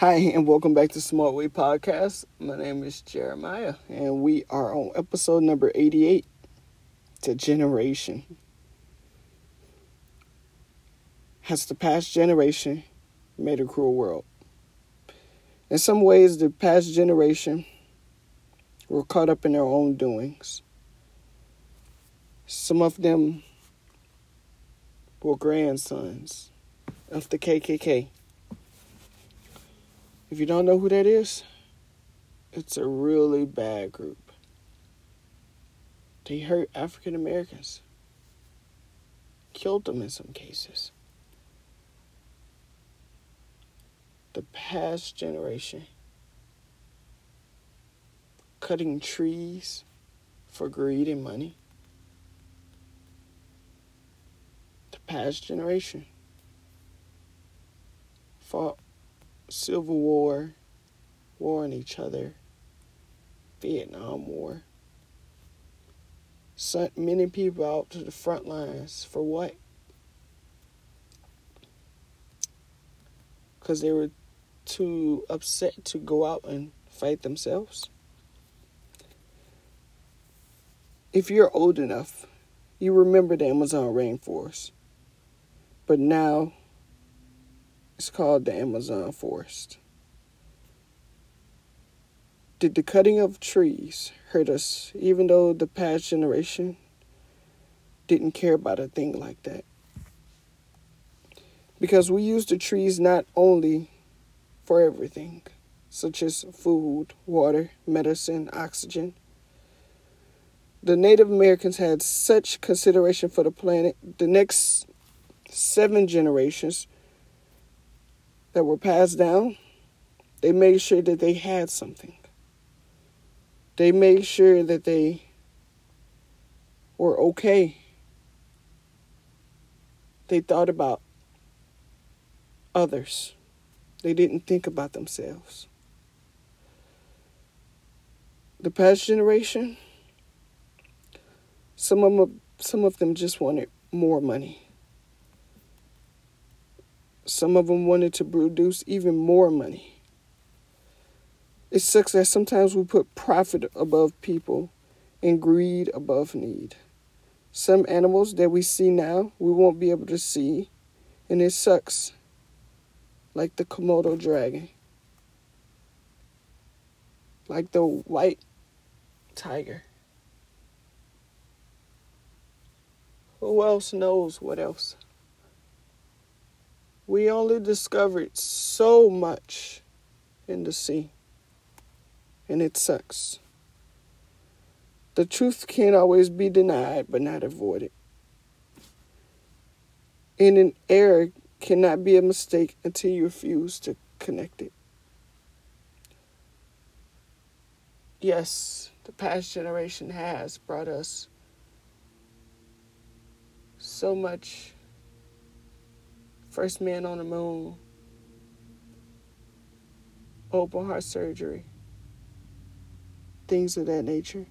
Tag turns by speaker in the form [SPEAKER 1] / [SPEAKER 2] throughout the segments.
[SPEAKER 1] Hi, and welcome back to Smart Way Podcast. My name is Jeremiah, and we are on episode number 88 to Generation. Has the past generation made a cruel world? In some ways, the past generation were caught up in their own doings. Some of them were grandsons of the KKK. If you don't know who that is, it's a really bad group. They hurt African Americans, killed them in some cases. The past generation cutting trees for greed and money. The past generation fought Civil War, war on each other, Vietnam War. Sent many people out to the front lines for what? Because they were too upset to go out and fight themselves. If you're old enough, you remember the Amazon rainforest. But now it's called the Amazon forest. Did the cutting of trees hurt us, even though the past generation didn't care about a thing like that? Because we use the trees not only for everything, such as food, water, medicine, oxygen. The Native Americans had such consideration for the planet, the next seven generations that were passed down, they made sure that they had something. They made sure that they were okay. They thought about others. They didn't think about themselves. The past generation, some of them, some of them just wanted more money. Some of them wanted to produce even more money. It sucks that sometimes we put profit above people and greed above need. Some animals that we see now, we won't be able to see, and it sucks. Like the Komodo dragon, like the white tiger. Who else knows what else? We only discovered so much in the sea, and it sucks. The truth can't always be denied, but not avoided. And an error cannot be a mistake until you refuse to connect it. Yes, the past generation has brought us so much First man on the moon. Open heart surgery. Things of that nature.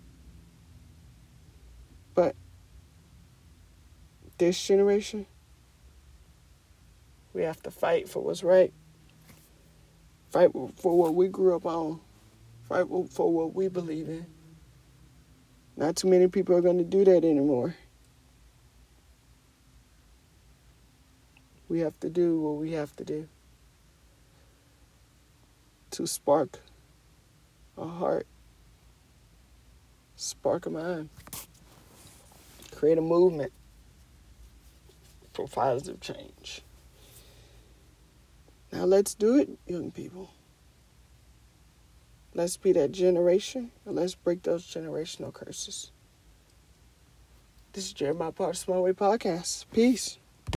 [SPEAKER 1] But this generation, we have to fight for what's right. Fight for what we grew up on. Fight for what we believe in. Not too many people are going to do that anymore. We have to do what we have to do to spark a heart, spark a mind, create a movement for positive change. Now let's do it, young people. Let's be that generation and let's break those generational curses. This is Jeremiah Part Small Way Podcast. Peace.